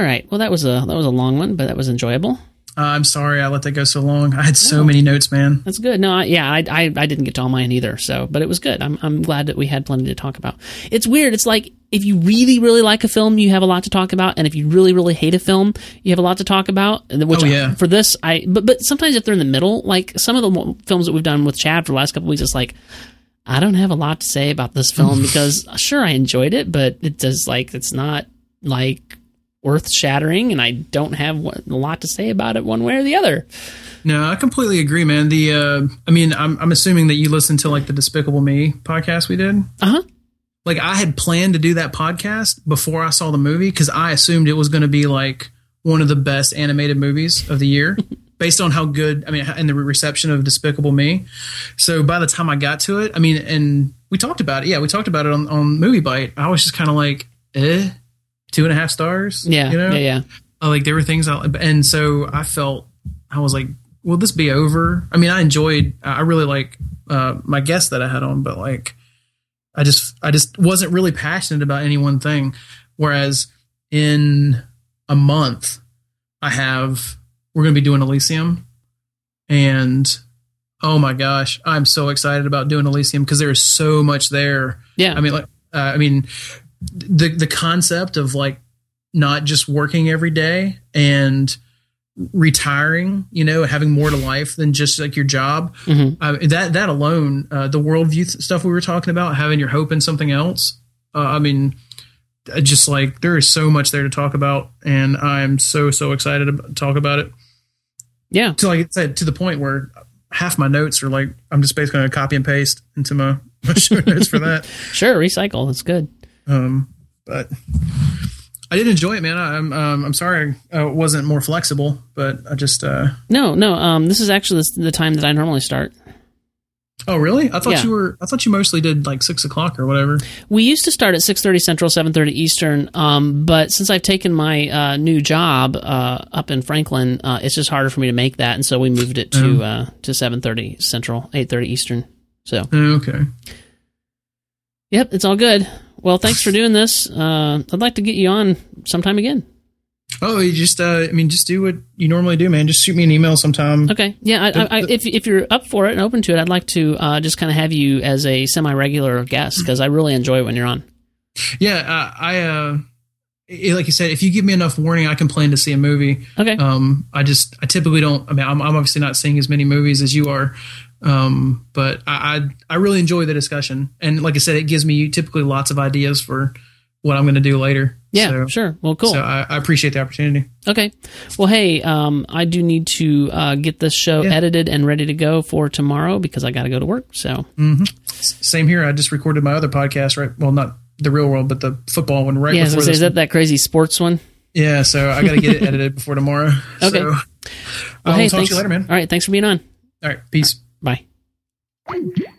All right. Well, that was a that was a long one, but that was enjoyable. Uh, I'm sorry I let that go so long. I had so No. many notes, man. That's good. No, I, yeah, I, I I didn't get to all mine either. So, but it was good. I'm I'm glad that we had plenty to talk about. It's weird. It's like if you really really like a film, you have a lot to talk about, and if you really really hate a film, you have a lot to talk about. Which Oh, I- yeah. for this, I but but sometimes if they're in the middle, like some of the films that we've done with Chad for the last couple weeks, it's like. I don't have a lot to say about this film because sure I enjoyed it, but it does like it's not like earth shattering, and I don't have a lot to say about it one way or the other. No, I completely agree, man. The uh, I mean, I'm I'm assuming that you listened to like the Despicable Me podcast we did. Uh huh. Like I had planned to do that podcast before I saw the movie because I assumed it was going to be like one of the best animated movies of the year. Based on how good, I mean, and the reception of Despicable Me. So by the time I got to it, I mean, and we talked about it. Yeah, we talked about it on, on Movie Bite. I was just kind of like, eh, two and a half stars. Yeah, you know? yeah, yeah. Uh, like there were things I, and so I felt I was like, will this be over? I mean, I enjoyed, I really like uh, my guest that I had on, but like, I just, I just wasn't really passionate about any one thing. Whereas in a month, I have, we're going to be doing Elysium, and oh my gosh, I'm so excited about doing Elysium because there is so much there. Yeah. I mean, like, uh, I mean, the the concept of like not just working every day and retiring, you know, having more to life than just like your job. Mhm. Uh, that that alone, uh, the worldview th- stuff we were talking about, having your hope in something else. Uh, I mean, uh, just like there is so much there to talk about, and I'm so so excited to talk about it. Yeah. To like I said, to the point where half my notes are like I'm just basically going to copy and paste into my, my show notes for that. Sure. Recycle. That's good. Um, but I did enjoy it, man. I, I'm um, I'm sorry I uh, wasn't more flexible, but I just uh, No, no. Um, this is actually the, the time that I normally start. oh really? I thought Yeah. you were I thought you mostly did like six o'clock or whatever. We used to start at six thirty Central, seven thirty Eastern. Um, but since I've taken my uh, new job uh, up in Franklin, uh, it's just harder for me to make that, and so we moved it to uh, to seven thirty Central, eight thirty Eastern. So, Oh, Okay. yep, it's all good. Well, thanks for doing this. Uh, I'd like to get you on sometime again. Oh, you just uh, I mean, just do what you normally do, man. Just shoot me an email sometime. Okay. Yeah. I, I, I, if if you're up for it and open to it, I'd like to uh, just kind of have you as a semi regular guest because I really enjoy it when you're on. Yeah, uh, I uh, like you said, if you give me enough warning, I can plan to see a movie. Okay. Um, I just I typically don't. I mean, I'm, I'm obviously not seeing as many movies as you are, um, but I, I I really enjoy the discussion, and like I said, it gives me typically lots of ideas for what I'm going to do later. yeah. So, sure. Well, cool. So I, I appreciate the opportunity. Okay. Well, hey, um, I do need to uh, get this show Yeah. edited and ready to go for tomorrow because I got to go to work. So, S- Same here. I just recorded my other podcast, right? Well, not the real world, but the football one, right yeah, so before is that that crazy sports one? yeah, so I got to get it edited before tomorrow. Okay. So, Well, I'll hey, talk thanks. to you later, man. All right. Thanks for being on. All right, peace. Bye. Thank you.